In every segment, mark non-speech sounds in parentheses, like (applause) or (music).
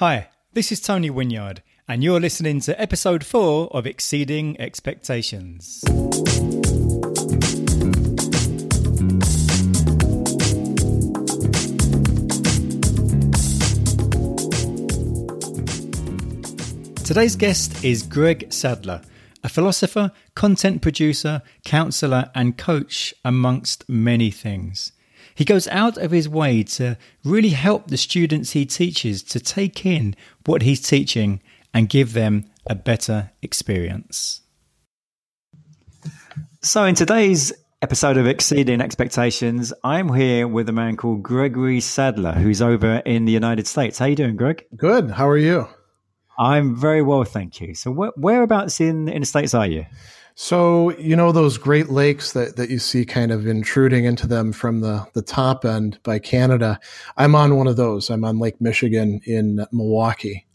Hi, this is Tony Winyard, and you're listening to episode 4 of Exceeding Expectations. Today's guest is Greg Sadler, a philosopher, content producer, counselor, and coach, amongst many things. He goes out of his way to really help the students he teaches to take in what he's teaching and give them a better experience. So, in today's episode of Exceeding Expectations, I'm here with a man called Gregory Sadler, who's over in the United States. How you doing, Greg? Good. How are you? I'm very well, thank you. So, wh- whereabouts in in the states are you? So, you know, those Great Lakes that, that you see kind of intruding into them from the, the top end by Canada. I'm on one of those. I'm on Lake Michigan in Milwaukee.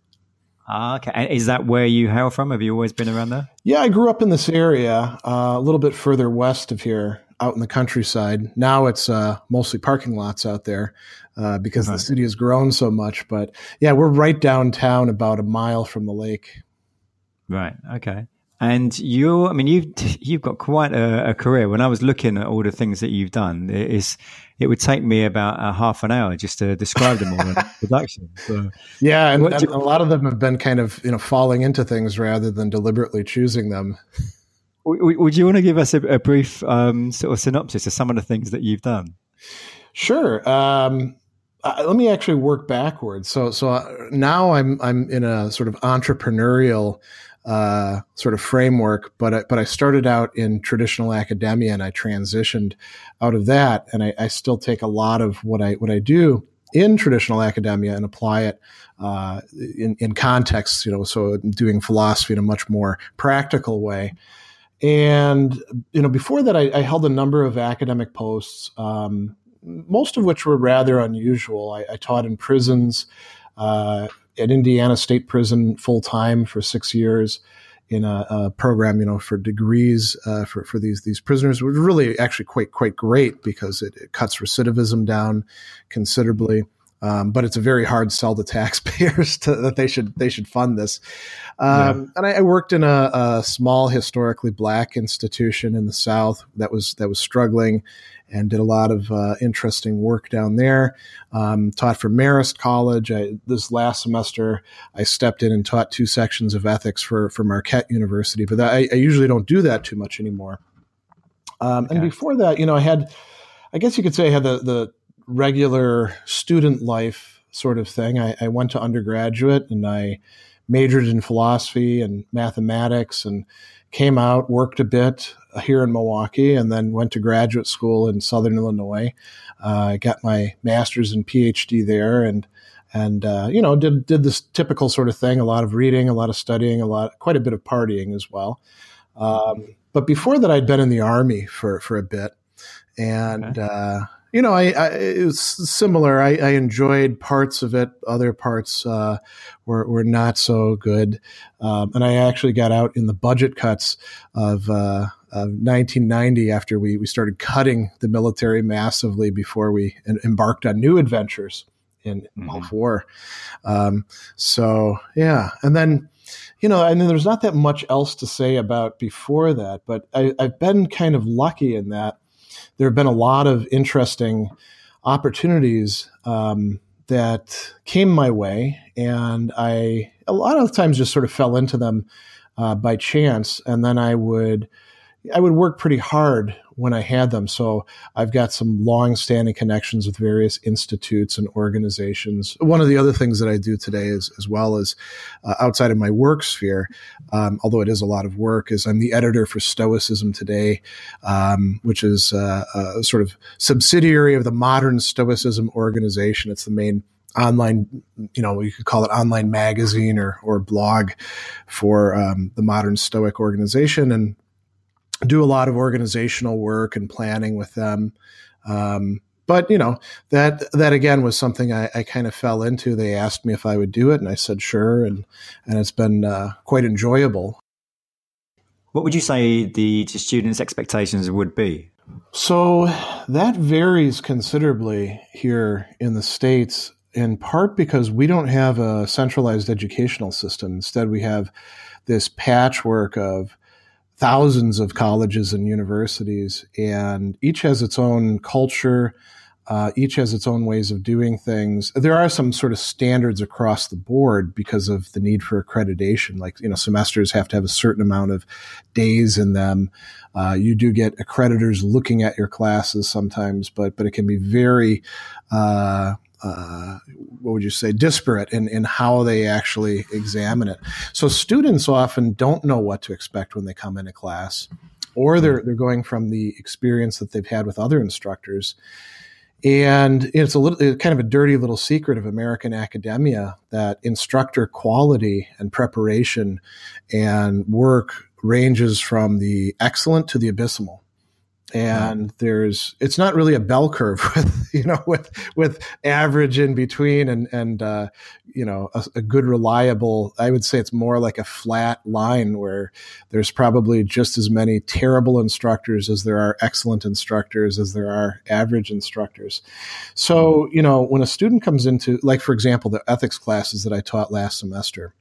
Ah, okay. And is that where you hail from? Have you always been around there? Yeah, I grew up in this area, uh, a little bit further west of here, out in the countryside. Now it's uh, mostly parking lots out there uh, because right. the city has grown so much. But yeah, we're right downtown, about a mile from the lake. Right. Okay. And you, I mean, you've you've got quite a, a, career. When I was looking at all the things that you've done, it is it would take me about a half an hour just to describe them all in (laughs) production. So, yeah, and, and you, a lot of them have been kind of you know falling into things rather than deliberately choosing them. Would you want to give us a, a brief um, sort of synopsis of some of the things that you've done? Sure. Um, uh, let me actually work backwards. So, so uh, now I'm I'm in a sort of entrepreneurial uh, sort of framework, but I, but I started out in traditional academia and I transitioned out of that, and I, I, still take a lot of what I what I do in traditional academia and apply it uh, in in context. You know, so doing philosophy in a much more practical way. And you know, before that, I, I held a number of academic posts, um, most of which were rather unusual. I, I taught in prisons. Uh, at Indiana State Prison full time for six years in a, a, program, you know, for degrees uh, for for these these prisoners was really actually quite quite great because it, it cuts recidivism down considerably. Um, but it's a very hard sell to taxpayers (laughs) to, that they should they should fund this. Um, yeah. And I, I, worked in a, a, small historically black institution in the South that was that was struggling, and did a lot of uh, interesting work down there. Um, taught for Marist College. I, this last semester, I stepped in and taught two sections of ethics for for Marquette University, but I, I, usually don't do that too much anymore. Um, okay. And before that, you know, I had, I guess you could say, I had the the regular student life sort of thing. I, I went to undergraduate and I majored in philosophy and mathematics and came out, worked a bit here in Milwaukee, and then went to graduate school in Southern Illinois. Uh, I got my master's and PhD there, and and uh, you know did did this typical sort of thing: a lot of reading, a lot of studying, a lot, quite a bit of partying as well. Um, but before that, I'd been in the army for for a bit, and okay. uh, you know, I, I it was similar. I, I, enjoyed parts of it. Other parts uh, were were not so good. Um, and I actually got out in the budget cuts of, uh, of 1990 after we we started cutting the military massively before we embarked on new adventures in mm-hmm. War. Um, so yeah, and then you know, and then there's not that much else to say about before that, but I, I've been kind of lucky in that there have been a lot of interesting opportunities um, that came my way, and I a lot of times just sort of fell into them uh, by chance, and then I would I would work pretty hard when I had them. So I've got some long-standing connections with various institutes and organizations. One of the other things that I do today is, as well as uh, outside of my work sphere, um, although it is a lot of work, is I'm the editor for Stoicism Today, um, which is uh, a sort of subsidiary of the Modern Stoicism organization. It's the main online, you know, you could call it online magazine or, or blog for um, the modern Stoic organization. And do a lot of organizational work and planning with them. Um, but you know that that again was something I, I, kind of fell into. They asked me if I would do it, and I said sure, and and it's been uh, quite enjoyable. What would you say the students' expectations would be? So that varies considerably here in the states, in part because we don't have a centralized educational system. Instead, we have this patchwork of thousands of colleges and universities, and each has its own culture. Uh, each has its own ways of doing things. There are some sort of standards across the board because of the need for accreditation. Like, you know, semesters have to have a certain amount of days in them. Uh, you do get accreditors looking at your classes sometimes, but but it can be very uh, uh, what would you say, disparate in, in how they actually examine it. So students often don't know what to expect when they come into class, or they're, they're going from the experience that they've had with other instructors. And it's a little it's kind of a dirty little secret of American academia that instructor quality and preparation and work ranges from the excellent to the abysmal and there's it's not really a bell curve (laughs) with you know with with average in between and and uh, you know a, a, good reliable i would say it's more like a flat line where there's probably just as many terrible instructors as there are excellent instructors as there are average instructors. So you know when a student comes into like for example the ethics classes that i taught last semester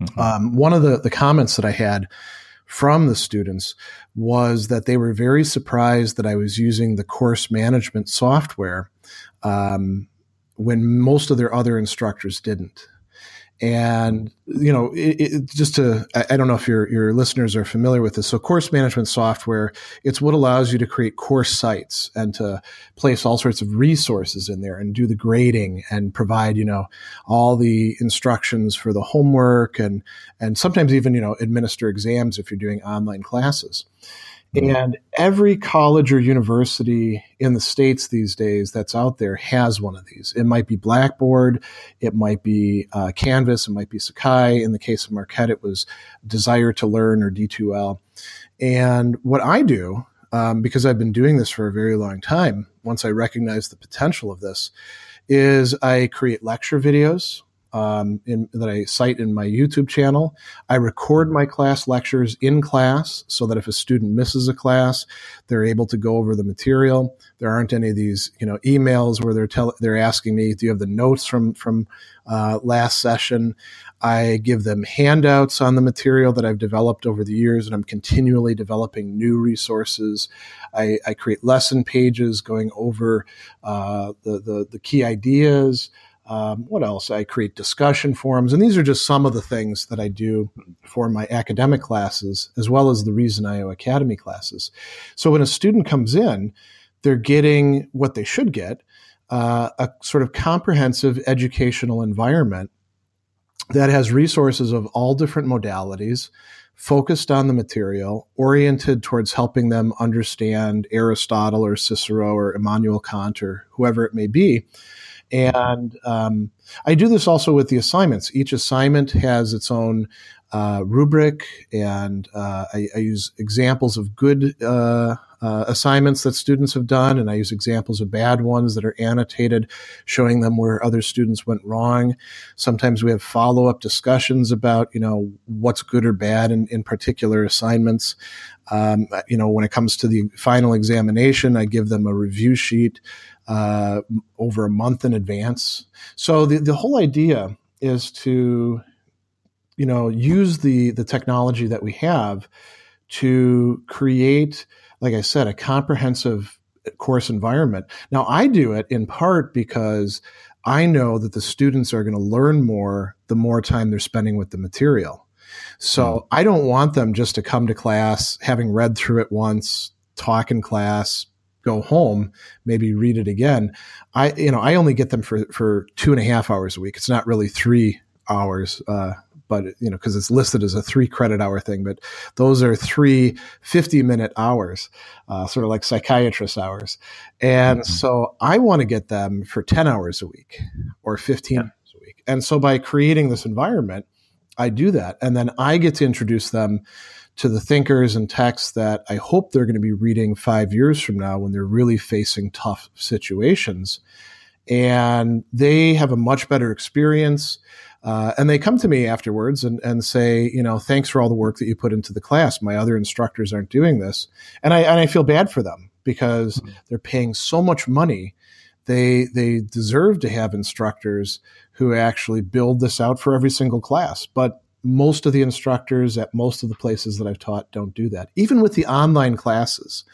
mm-hmm. um, one of the the comments that i had from the students was that they were very surprised that I was using the course management software um, when most of their other instructors didn't and you know it, it, just to I, don't know if your your listeners are familiar with this so course management software it's what allows you to create course sites and to place all sorts of resources in there and do the grading and provide you know all the instructions for the homework and and sometimes even you know administer exams if you're doing online classes. And every college or university in the States these days that's out there has one of these. It might be Blackboard, it might be uh, Canvas, it might be Sakai. In the case of Marquette, it was Desire to Learn or D2L. And what I do, um, because I've been doing this for a very long time, once I recognize the potential of this, is I create lecture videos um, in, that I cite in my YouTube channel. I record my class lectures in class so that if a student misses a class, they're able to go over the material. There aren't any of these, you know, emails where they're tell they're asking me, "Do you have the notes from from uh, last session?" I give them handouts on the material that I've developed over the years, and I'm continually developing new resources. I, I create lesson pages going over uh, the, the the key ideas. Um, what else? I create discussion forums, and these are just some of the things that I do for my academic classes, as well as the Reason IO Academy classes. So when a student comes in, they're getting what they should get uh, a sort of comprehensive educational environment that has resources of all different modalities, focused on the material, oriented towards helping them understand Aristotle or Cicero or Immanuel Kant or whoever it may be and um, I do this also with the assignments. Each assignment has its own uh, rubric, and uh, I, I, use examples of good uh, uh, assignments that students have done, and I use examples of bad ones that are annotated, showing them where other students went wrong. Sometimes we have follow up discussions about, you know, what's good or bad in, in particular assignments. Um, you know, when it comes to the final examination, I give them a review sheet uh, over a month in advance. So the, the whole idea is to, you know, use the the technology that we have to create, like I said, a comprehensive course environment. Now I do it in part because I know that the students are going to learn more the more time they're spending with the material. So mm. I don't want them just to come to class having read through it once, talk in class, go home, maybe read it again. I, you know, I only get them for, for two and a half hours a week. It's not really three hours, uh, but you know, cause it's listed as a three credit hour thing, but those are three 50 minute hours, uh, sort of like psychiatrist hours. And mm-hmm. so I want to get them for 10 hours a week or 15 yeah. hours a week. And so by creating this environment, I do that. And then I get to introduce them to the thinkers and texts that I hope they're going to be reading five years from now when they're really facing tough situations. And they have a much better experience. Uh, and they come to me afterwards and, and say, you know, thanks for all the work that you put into the class. My other instructors aren't doing this. And I, and I feel bad for them because mm-hmm. they're paying so much money they they deserve to have instructors who actually build this out for every single class. But most of the instructors at most of the places that I've taught don't do that. Even with the online classes,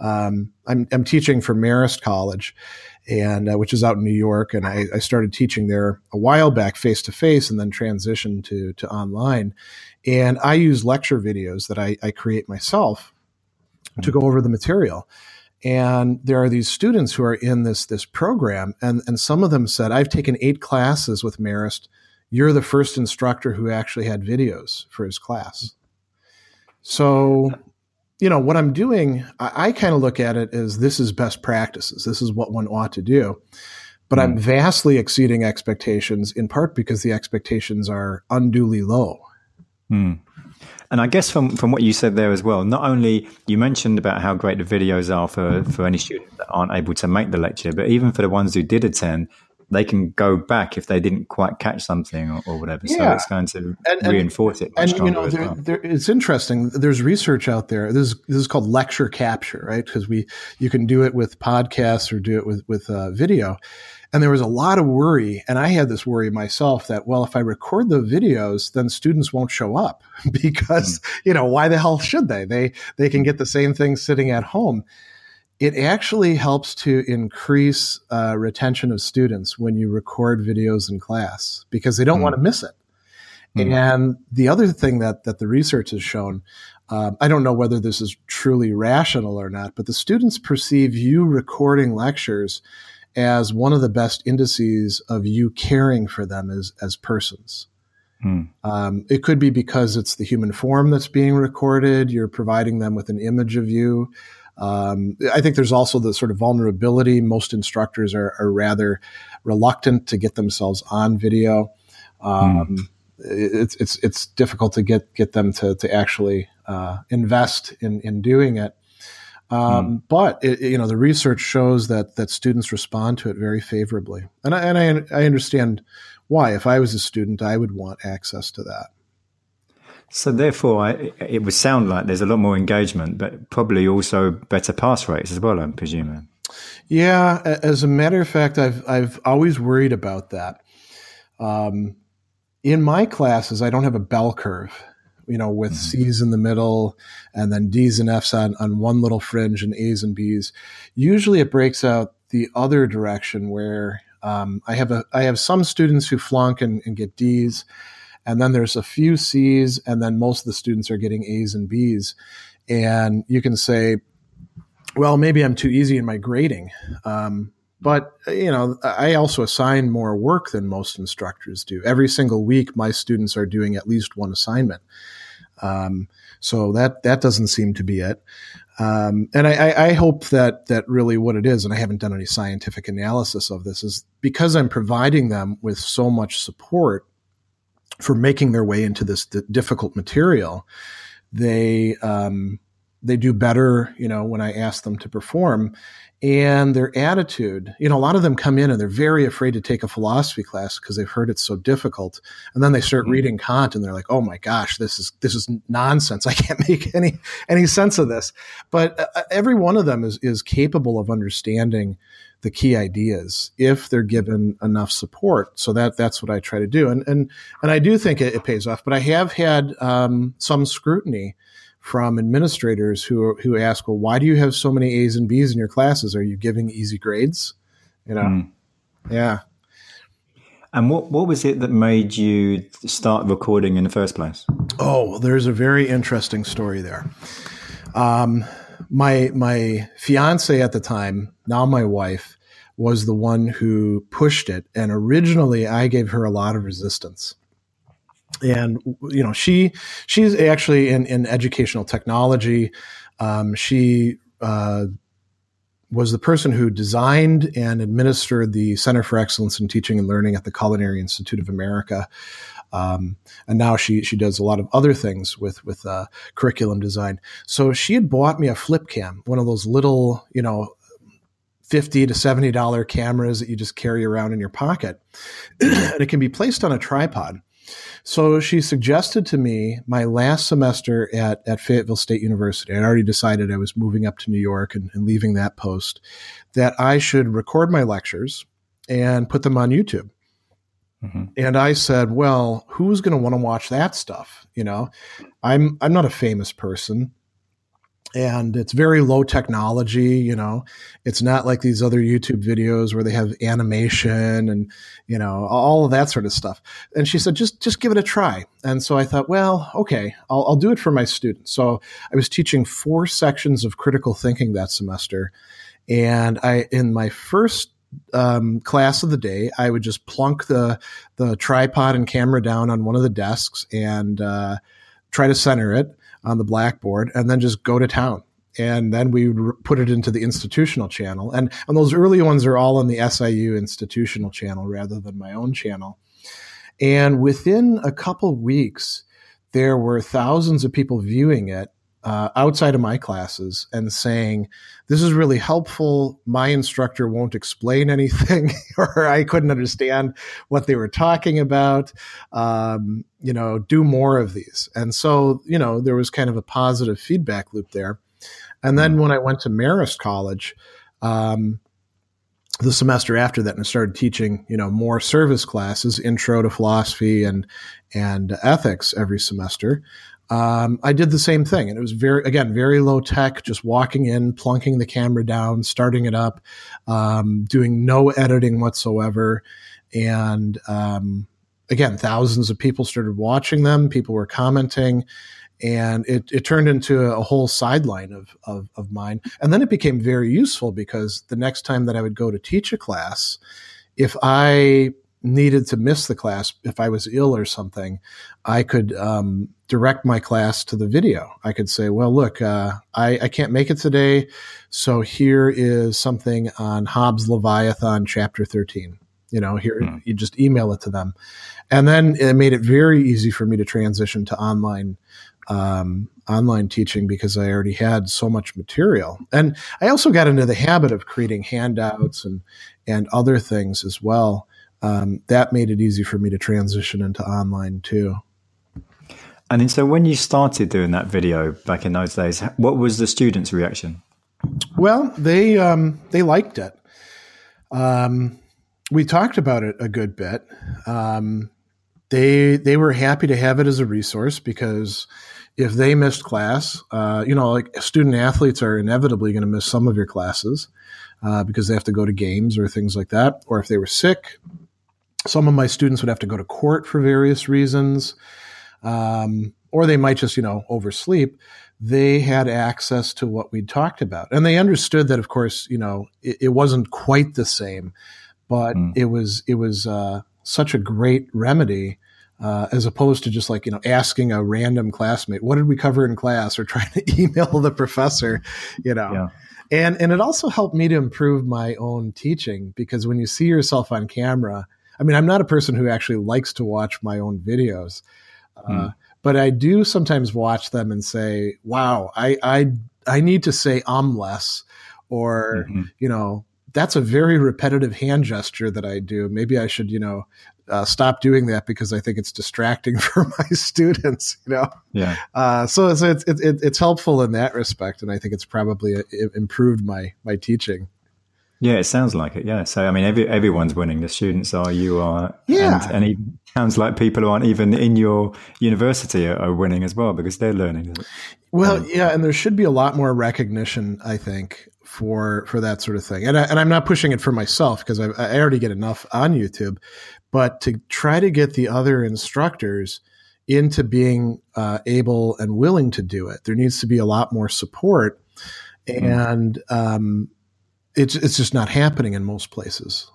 um, I'm, I'm, teaching for Marist College, and uh, which is out in New York, and I, I started teaching there a while back, face to face, and then transitioned to to online. And I use lecture videos that I, I create myself to go over the material. And there are these students who are in this this program, and and some of them said, "I've taken eight classes with Marist. You're the first instructor who actually had videos for his class." So, you know, what I'm doing, I, I kind of look at it as this is best practices. This is what one ought to do. But mm. I'm vastly exceeding expectations, in part because the expectations are unduly low. Mm. And I guess from, from what you said there as well, not only you mentioned about how great the videos are for, for any student that aren't able to make the lecture, but even for the ones who did attend, they can go back if they didn't quite catch something or, or whatever. Yeah. So it's going to and, reinforce it. and you know, there, well. there, it's interesting. There's research out there. This is, this is called lecture capture, right? Because we you can do it with podcasts or do it with with uh, video. And there was a lot of worry. And I had this worry myself that, well, if I record the videos, then students won't show up (laughs) because, mm. you know, why the hell should they? They, they can get the same thing sitting at home. It actually helps to increase uh, retention of students when you record videos in class because they don't mm. want to miss it. Mm. And the other thing that, that the research has shown, um, I don't know whether this is truly rational or not, but the students perceive you recording lectures as one of the best indices of you caring for them as, as persons. Hmm. Um, it could be because it's the human form that's being recorded. You're providing them with an image of you. Um, I think there's also the sort of vulnerability. Most instructors are, are rather reluctant to get themselves on video. Um, hmm. it's, it's, it's difficult to get, get them to, to actually uh, invest in, in doing it. Um, mm. But it, you know, the research shows that that students respond to it very favorably, and I, and I, I understand why. If I was a student, I would want access to that. So therefore, I, it would sound like there's a lot more engagement, but probably also better pass rates as well. I'm presuming. Yeah, as a matter of fact, I've I've always worried about that. Um, in my classes, I don't have a bell curve you know, with mm-hmm. C's in the middle and then D's and F's on, on one little fringe and A's and B's. Usually it breaks out the other direction where um, I have a I have some students who flunk and, and get D's, and then there's a few C's, and then most of the students are getting A's and B's. And you can say, well, maybe I'm too easy in my grading. Um, but you know, I also assign more work than most instructors do. Every single week, my students are doing at least one assignment. Um, so that that doesn't seem to be it. Um, and I, I, hope that that really what it is, and I haven't done any scientific analysis of this, is because I'm providing them with so much support for making their way into this d- difficult material. They um, they do better, you know, when I ask them to perform and their attitude. You know, a lot of them come in and they're very afraid to take a philosophy class because they've heard it's so difficult. And then they start mm-hmm. reading Kant and they're like, "Oh my gosh, this is this is nonsense. I can't (laughs) make any any sense of this." But uh, every one of them is is capable of understanding the key ideas if they're given enough support. So that that's what I try to do. And and and I do think it, it pays off. But I have had um, some scrutiny from administrators who who ask, "Well, why do you have so many A's and B's in your classes? Are you giving easy grades?" You know, mm. yeah. And what what was it that made you start recording in the first place? Oh, there's a very interesting story there. Um, my my fiance at the time, now my wife, was the one who pushed it, and originally I gave her a lot of resistance. And you know she she's actually in, in educational technology. Um, she uh, was the person who designed and administered the center for excellence in teaching and learning at the culinary institute of america um, and now she she does a lot of other things with with uh, curriculum design so she had bought me a flip cam one of those little you know 50 to 70 dollar cameras that you just carry around in your pocket (clears throat) and it can be placed on a tripod So she suggested to me my last semester at, at Fayetteville State University. I'd already decided I was moving up to New York and, and leaving that post, that I should record my lectures and put them on YouTube. Mm-hmm. And I said, well, who's going to want to watch that stuff? You know, I'm, I'm not a famous person. And it's very low technology you know? It's not like these other youtube videos where they have animation and you know all of that sort of stuff. And she said just just give it a try. And so i thought well okay i'll, I'll do it for my students. So i was teaching four sections of critical thinking that semester. And i in my first um, class of the day, I would just plunk the the tripod and camera down on one of the desks and uh, try to center it on the blackboard and then just go to town. And then we would put it into the institutional channel. And, and those early ones are all on the siu institutional channel rather than my own channel. And within a couple weeks there were thousands of people viewing it uh, outside of my classes and saying, This is really helpful. My instructor won't explain (laughs) anything, or I couldn't understand what they were talking about. Um, you know, do more of these. And so, you know, there was kind of a positive feedback loop there. And then hmm. when I went to Marist College, um, the semester after that and started teaching, you know, more service classes, intro to philosophy and and ethics every semester um, I did the same thing. And it was very, again, very low tech, just walking in, plunking the camera down, starting it up, um, doing no editing whatsoever. And um, again, thousands of people started watching them, people were commenting. And it, it turned into a whole sideline of, of, of mine. And then it became very useful because the next time that I would go to teach a class, if I needed to miss the class if I was ill or something, I could um, direct my class to the video. I could say, well, look, uh, I, I, can't make it today. So here is something on Hobbes' Leviathan, chapter 13. You know, here hmm. you just email it to them. And then it made it very easy for me to transition to online. Um, online teaching because I already had so much material. And I also got into the habit of creating handouts and, and other things as well um, that made it easy for me to transition into online too. And so when you started doing that video back in those days, what was the students' reaction? Well, they um, they liked it. Um, we talked about it a good bit. Um, they they were happy to have it as a resource because if they missed class, uh, you know, like student athletes are inevitably going to miss some of your classes uh, because they have to go to games or things like that, or if they were sick, some of my students would have to go to court for various reasons, um, or they might just, you know, oversleep. They had access to what we talked about, and they understood that, of course, you know, it, it wasn't quite the same, but mm. it was it was uh, such a great remedy. Uh, as opposed to just like you know asking a random classmate what did we cover in class or (laughs) trying to email the professor you know yeah. and and it also helped me to improve my own teaching because when you see yourself on camera I mean, I'm not a person who actually likes to watch my own videos, uh, mm. but I do sometimes watch them and say, "Wow, I I I need to say um less," or mm-hmm. you know, that's a very repetitive hand gesture that I do. Maybe I should, you know, uh, stop doing that because I think it's distracting (laughs) for my students. You know, yeah. Uh, so it's, it's it's it's helpful in that respect, and I think it's probably a, uh, it improved my my teaching. Yeah, it sounds like it. Yeah. So, I mean, every, everyone's winning. The students are, you are. Yeah. And, and it sounds like people who aren't even in your university are, are winning as well because they're learning. Well, um, yeah. And there should be a lot more recognition, I think, for, for that sort of thing. And, I, and I'm not pushing it for myself because I, I already get enough on YouTube, but to try to get the other instructors into being uh, able and willing to do it, there needs to be a lot more support. Mm. And, um, it's it's just not happening in most places.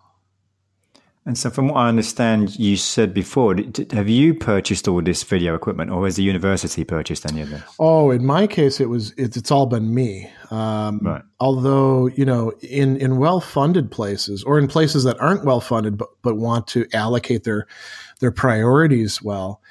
And so, from what I understand, you said before, have you purchased all this video equipment, or has the university purchased any of this? Oh, in my case, it was it's, it's all been me. Um, right. Although you know, in in well funded places, or in places that aren't well funded but but want to allocate their their priorities well,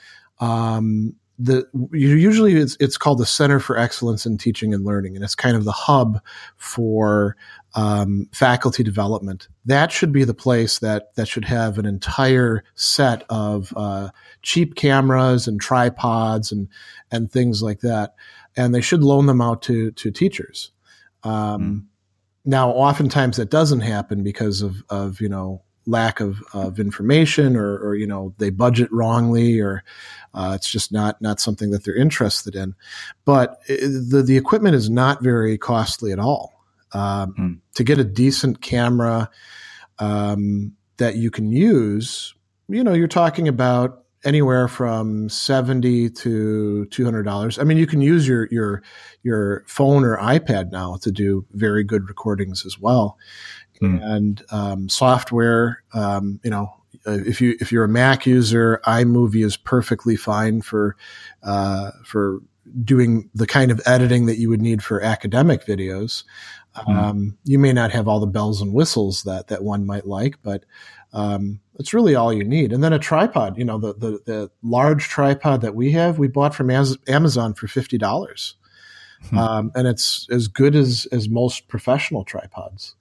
um, the usually it's it's called the Center for Excellence in Teaching and Learning, and it's kind of the hub for um, faculty development. That should be the place that that should have an entire set of uh, cheap cameras and tripods and and things like that, and they should loan them out to to teachers. Um, mm. Now, oftentimes that doesn't happen because of of you know lack of, of information or, or you know they budget wrongly or uh, it's just not not something that they're interested in. But the the equipment is not very costly at all. Um, mm. To get a decent camera um, that you can use, you know, you're talking about anywhere from seventy to two hundred dollars. I mean, you can use your your your phone or iPad now to do very good recordings as well, mm. and um, software. Um, you know, uh, if you if you're a Mac user, iMovie is perfectly fine for uh, for doing the kind of editing that you would need for academic videos. Mm-hmm. Um, you may not have all the bells and whistles that that one might like, but um, it's really all you need. And then a tripod. You know, the the, the large tripod that we have, we bought from Amazon for fifty dollars, mm-hmm. um, and it's as good as as most professional tripods.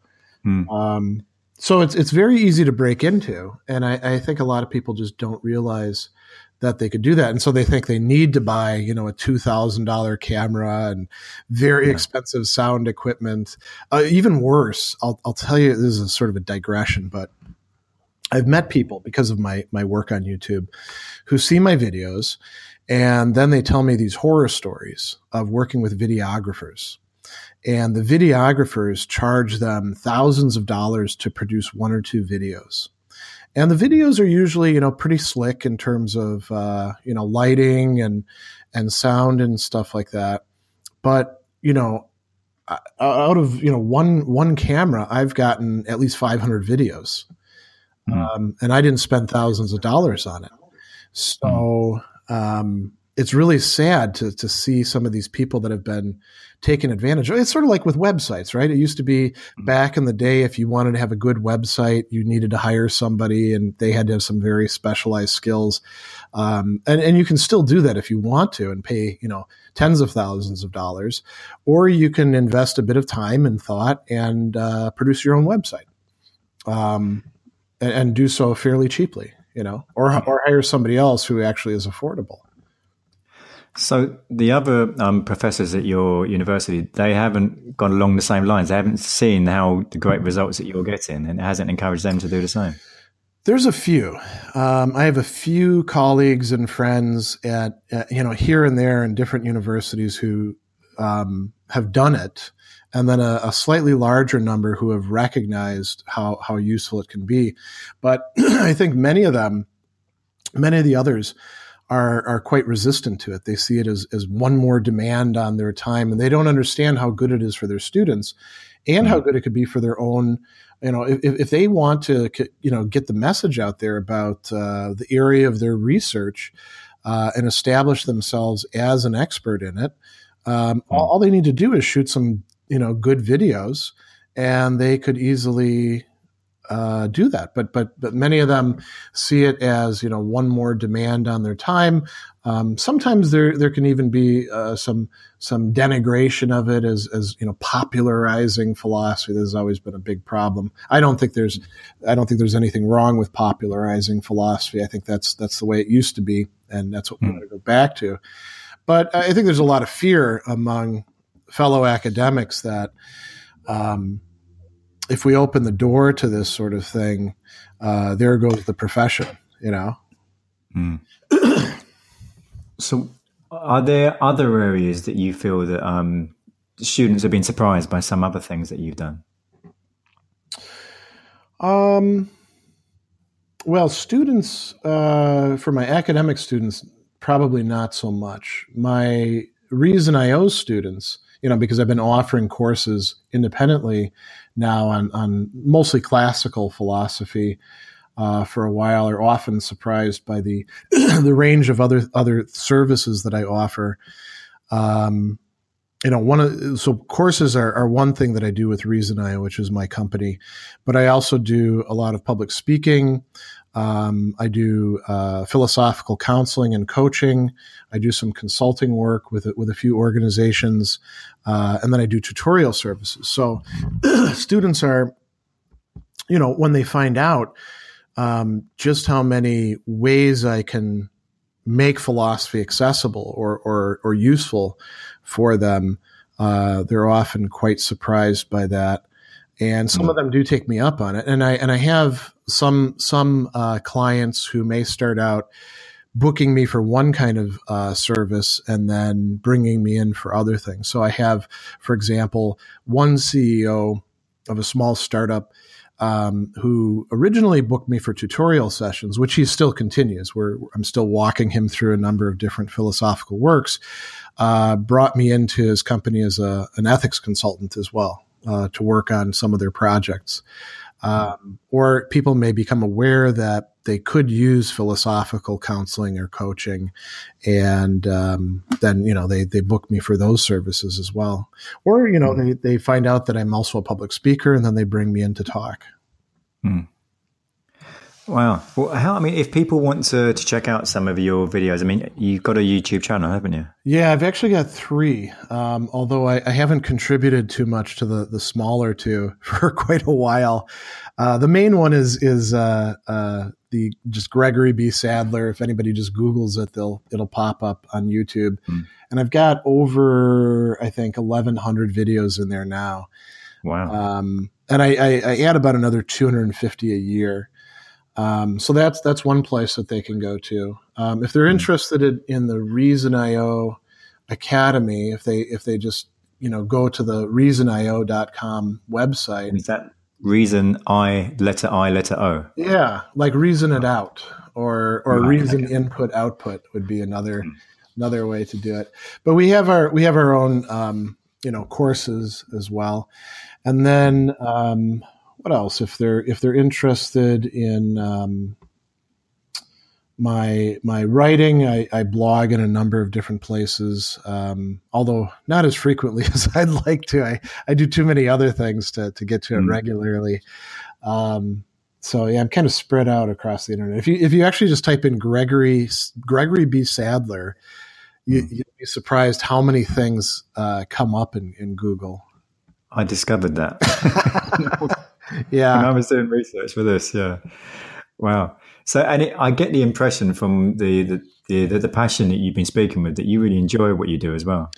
Mm. so it's it's very easy to break into, and I, I think a lot of people just don't realize that they could do that. And so they think they need to buy, you know, a $2,000 camera and very yeah. expensive sound equipment. Uh, even worse, I'll, I'll tell you, this is a sort of a digression, but I've met people because of my, my work on YouTube who see my videos and then they tell me these horror stories of working with videographers. And the videographers charge them thousands of dollars to produce one or two videos and the videos are usually you know pretty slick in terms of uh, you know lighting and and sound and stuff like that but you know out of you know one one camera i've gotten at least 500 videos mm. um, and i didn't spend thousands of dollars on it so mm. um, it's really sad to to see some of these people that have been taken advantage of. It's sort of like with websites, right? It used to be mm-hmm. back in the day, if you wanted to have a good website, you needed to hire somebody and they had to have some very specialized skills. Um, and, and you can still do that if you want to and pay, you know, tens of thousands of dollars, or you can invest a bit of time and thought and uh, produce your own website um, and, and do so fairly cheaply, you know, or, or hire somebody else who actually is affordable. So the other um, professors at your university, they haven't gone along the same lines. They haven't seen how the great results that you're getting, and it hasn't encouraged them to do the same. There's a few. Um, I have a few colleagues and friends at, at, you know here and there in different universities who um, have done it, and then a, a, slightly larger number who have recognized how how useful it can be. But (clears throat) I think many of them, many of the others are are quite resistant to it. They see it as as one more demand on their time, and they don't understand how good it is for their students, and how mm-hmm. good it could be for their own. You know, if, if they want to, you know, get the message out there about uh, the area of their research uh, and establish themselves as an expert in it, um, all, all they need to do is shoot some, you know, good videos, and they could easily uh, do that. But but but many of them see it as you know one more demand on their time. Um, sometimes there there can even be uh, some some denigration of it as as you know popularizing philosophy. This has always been a big problem. I don't think there's I don't think there's anything wrong with popularizing philosophy. I think that's that's the way it used to be, and that's what mm. we want to go back to. But I think there's a lot of fear among fellow academics that. Um, if we open the door to this sort of thing, uh, there goes the profession, you know? Mm. (clears throat) so, are there other areas that you feel that um, students have been surprised by some other things that you've done? Um, well, students, uh, for my academic students, probably not so much. My Reason.io students, you know, because I've been offering courses independently now on, on mostly classical philosophy uh, for a while are often surprised by the (clears throat) the range of other other services that I offer. Um, you know, one of so courses are, are one thing that I do with Reason.io, which is my company, but I also do a lot of public speaking. Um, I do uh, philosophical counseling and coaching. I do some consulting work with with a few organizations, uh, and then I do tutorial services. So (clears throat) students are, you know, when they find out um, just how many ways I can make philosophy accessible or or, or useful for them, uh, they're often quite surprised by that and some of them do take me up on it. And I and I have some some uh, clients who may start out booking me for one kind of uh, service and then bringing me in for other things. So I have, for example, one CEO of a small startup um, who originally booked me for tutorial sessions, which he still continues. Where I'm still walking him through a number of different philosophical works. Uh, brought me into his company as a, an ethics consultant as well uh, to work on some of their projects. Um, or people may become aware that they could use philosophical counseling or coaching, and um, then you know they they book me for those services as well. Or you know they they find out that I'm also a public speaker, and then they bring me in to talk. Hmm. Wow. Well, how, I mean, if people want to, to check out some of your videos, I mean, you've got a YouTube channel, haven't you? Yeah, I've actually got three. Um, although I, I, haven't contributed too much to the, the smaller two (laughs) for quite a while. Uh, the main one is, is, uh, uh, the just Gregory B. Sadler. If anybody just Googles it, they'll, it'll pop up on YouTube. Mm. And I've got over, I think, 1100 videos in there now. Wow. Um, and I, I, I add about another 250 a year. Um, so that's that's one place that they can go to. Um, if they're hmm. interested in, in the Reason.io Academy, if they if they just you know go to the reasonio.com website. Is that reason I letter I letter O? Yeah, like reason it out or or right, reason okay. input output would be another mm. another way to do it. But we have our we have our own um, you know courses as well, and then um, what else? If they're if they're interested in um, my my writing, I, I, blog in a number of different places. Um, although not as frequently (laughs) as I'd like to. I, I do too many other things to to get to it mm. regularly. Um, so yeah, I'm kind of spread out across the internet. If you if you actually just type in Gregory Gregory B Sadler, you, would hmm. be surprised how many things uh, come up in, in Google. I discovered that. (laughs) (laughs) (laughs) yeah. When I was doing research for this, yeah. Wow. So, and it, I get the impression from the, the the, the passion that you've been speaking with that you really enjoy what you do as well.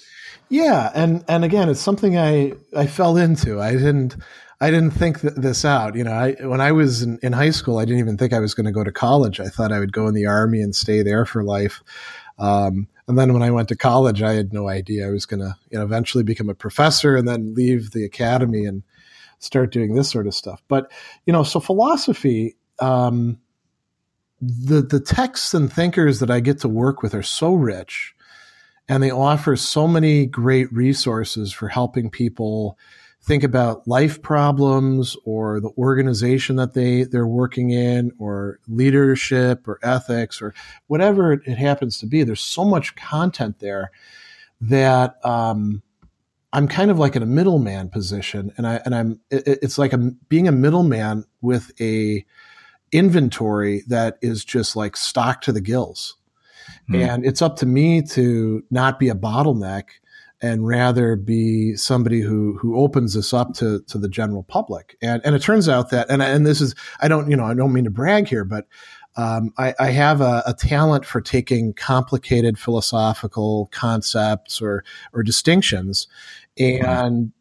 Yeah, and and again, it's something I I fell into. I didn't I didn't think th- this out. You know, I when I was in, in high school, I didn't even think I was going to go to college. I thought I would go in the army and stay there for life. Um, and then when I went to college, I had no idea I was going to you know eventually become a professor and then leave the academy and start doing this sort of stuff. But you know, so philosophy, um, the the texts and thinkers that I get to work with are so rich, and they offer so many great resources for helping people think about life problems or the organization that they they're working in or leadership or ethics or whatever it happens to be there's so much content there that um, I'm kind of like in a middleman position, and I and I'm it, it's like I'm being a middleman with a inventory that is just like stocked to the gills, mm. and it's up to me to not be a bottleneck and rather be somebody who who opens this up to to the general public. And and it turns out that and and this is I don't you know I don't mean to brag here, but um, I, I, have a, a, talent for taking complicated philosophical concepts or or distinctions and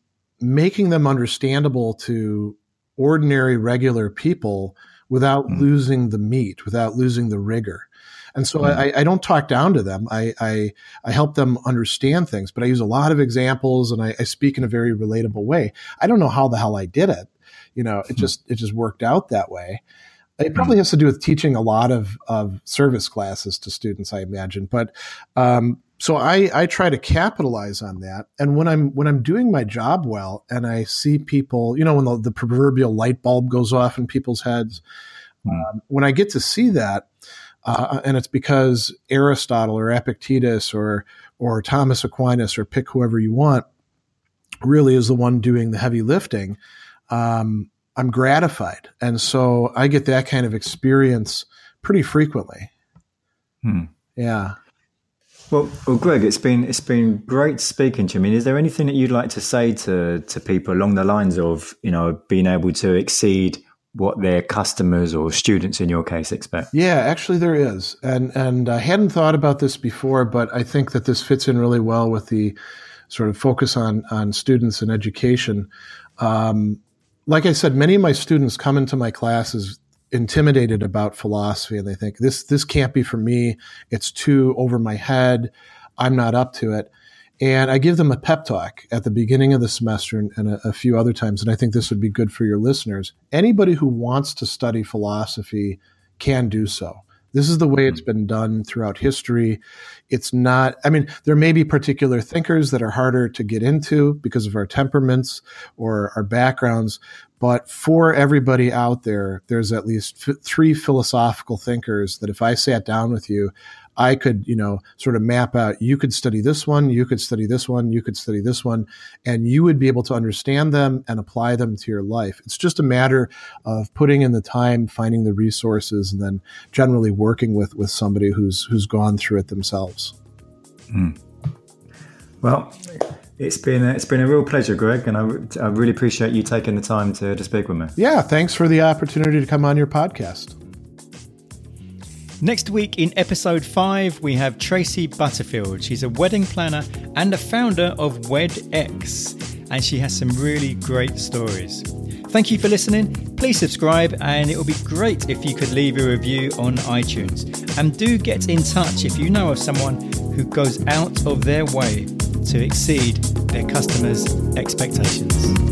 making them understandable to ordinary, regular people without mm. losing the meat, without losing the rigor. And so mm. I, I, don't talk down to them. I, I, I, help them understand things, but I use a lot of examples and I, I, speak in a very relatable way. I don't know how the hell I did it. You know, it mm. just, it just worked out that way. It probably has to do with teaching a lot of, of service classes to students, I imagine. But um, so I, I try to capitalize on that. And when I'm when I'm doing my job well, and I see people, you know, when the, the proverbial light bulb goes off in people's heads, mm. um, when I get to see that, uh, and it's because Aristotle or Epictetus or or Thomas Aquinas or pick whoever you want, really is the one doing the heavy lifting. Um, I'm gratified. And so I get that kind of experience pretty frequently. Hmm. Yeah. Well, well, Greg, it's been it's been great speaking to you. I mean, is there anything that you'd like to say to to people along the lines of you know being able to exceed what their customers or students in your case expect? Yeah, actually there is. And and I hadn't thought about this before, but I think that this fits in really well with the sort of focus on on students and education. Um, like I said, many of my students come into my classes intimidated about philosophy and they think this this can't be for me. It's too over my head. I'm not up to it. And I give them a pep talk at the beginning of the semester and, a, a, few other times. And I think this would be good for your listeners. Anybody who wants to study philosophy can do so. This is the way it's hmm. been done throughout history. It's not, I mean, there may be particular thinkers that are harder to get into because of our temperaments or our backgrounds, but for everybody out there, there's at least f- three philosophical thinkers that if I sat down with you, I could, you know, sort of map out, you could study this one, you could study this one, you could study this one, and you would be able to understand them and apply them to your life. It's just a matter of putting in the time, finding the resources, and then generally working with, with somebody who's, who's gone through it themselves. Mm. Well, it's been a, it's been a real pleasure, Greg, and I, I really appreciate you taking the time to, to speak with me. Yeah, thanks for the opportunity to come on your podcast. Next week in episode 5, we have Tracy Butterfield. She's a wedding planner and a founder of WedX, and she has some really great stories. Thank you for listening. Please subscribe, and it would be great if you could leave a review on iTunes. And do get in touch if you know of someone who goes out of their way to exceed their customers' expectations.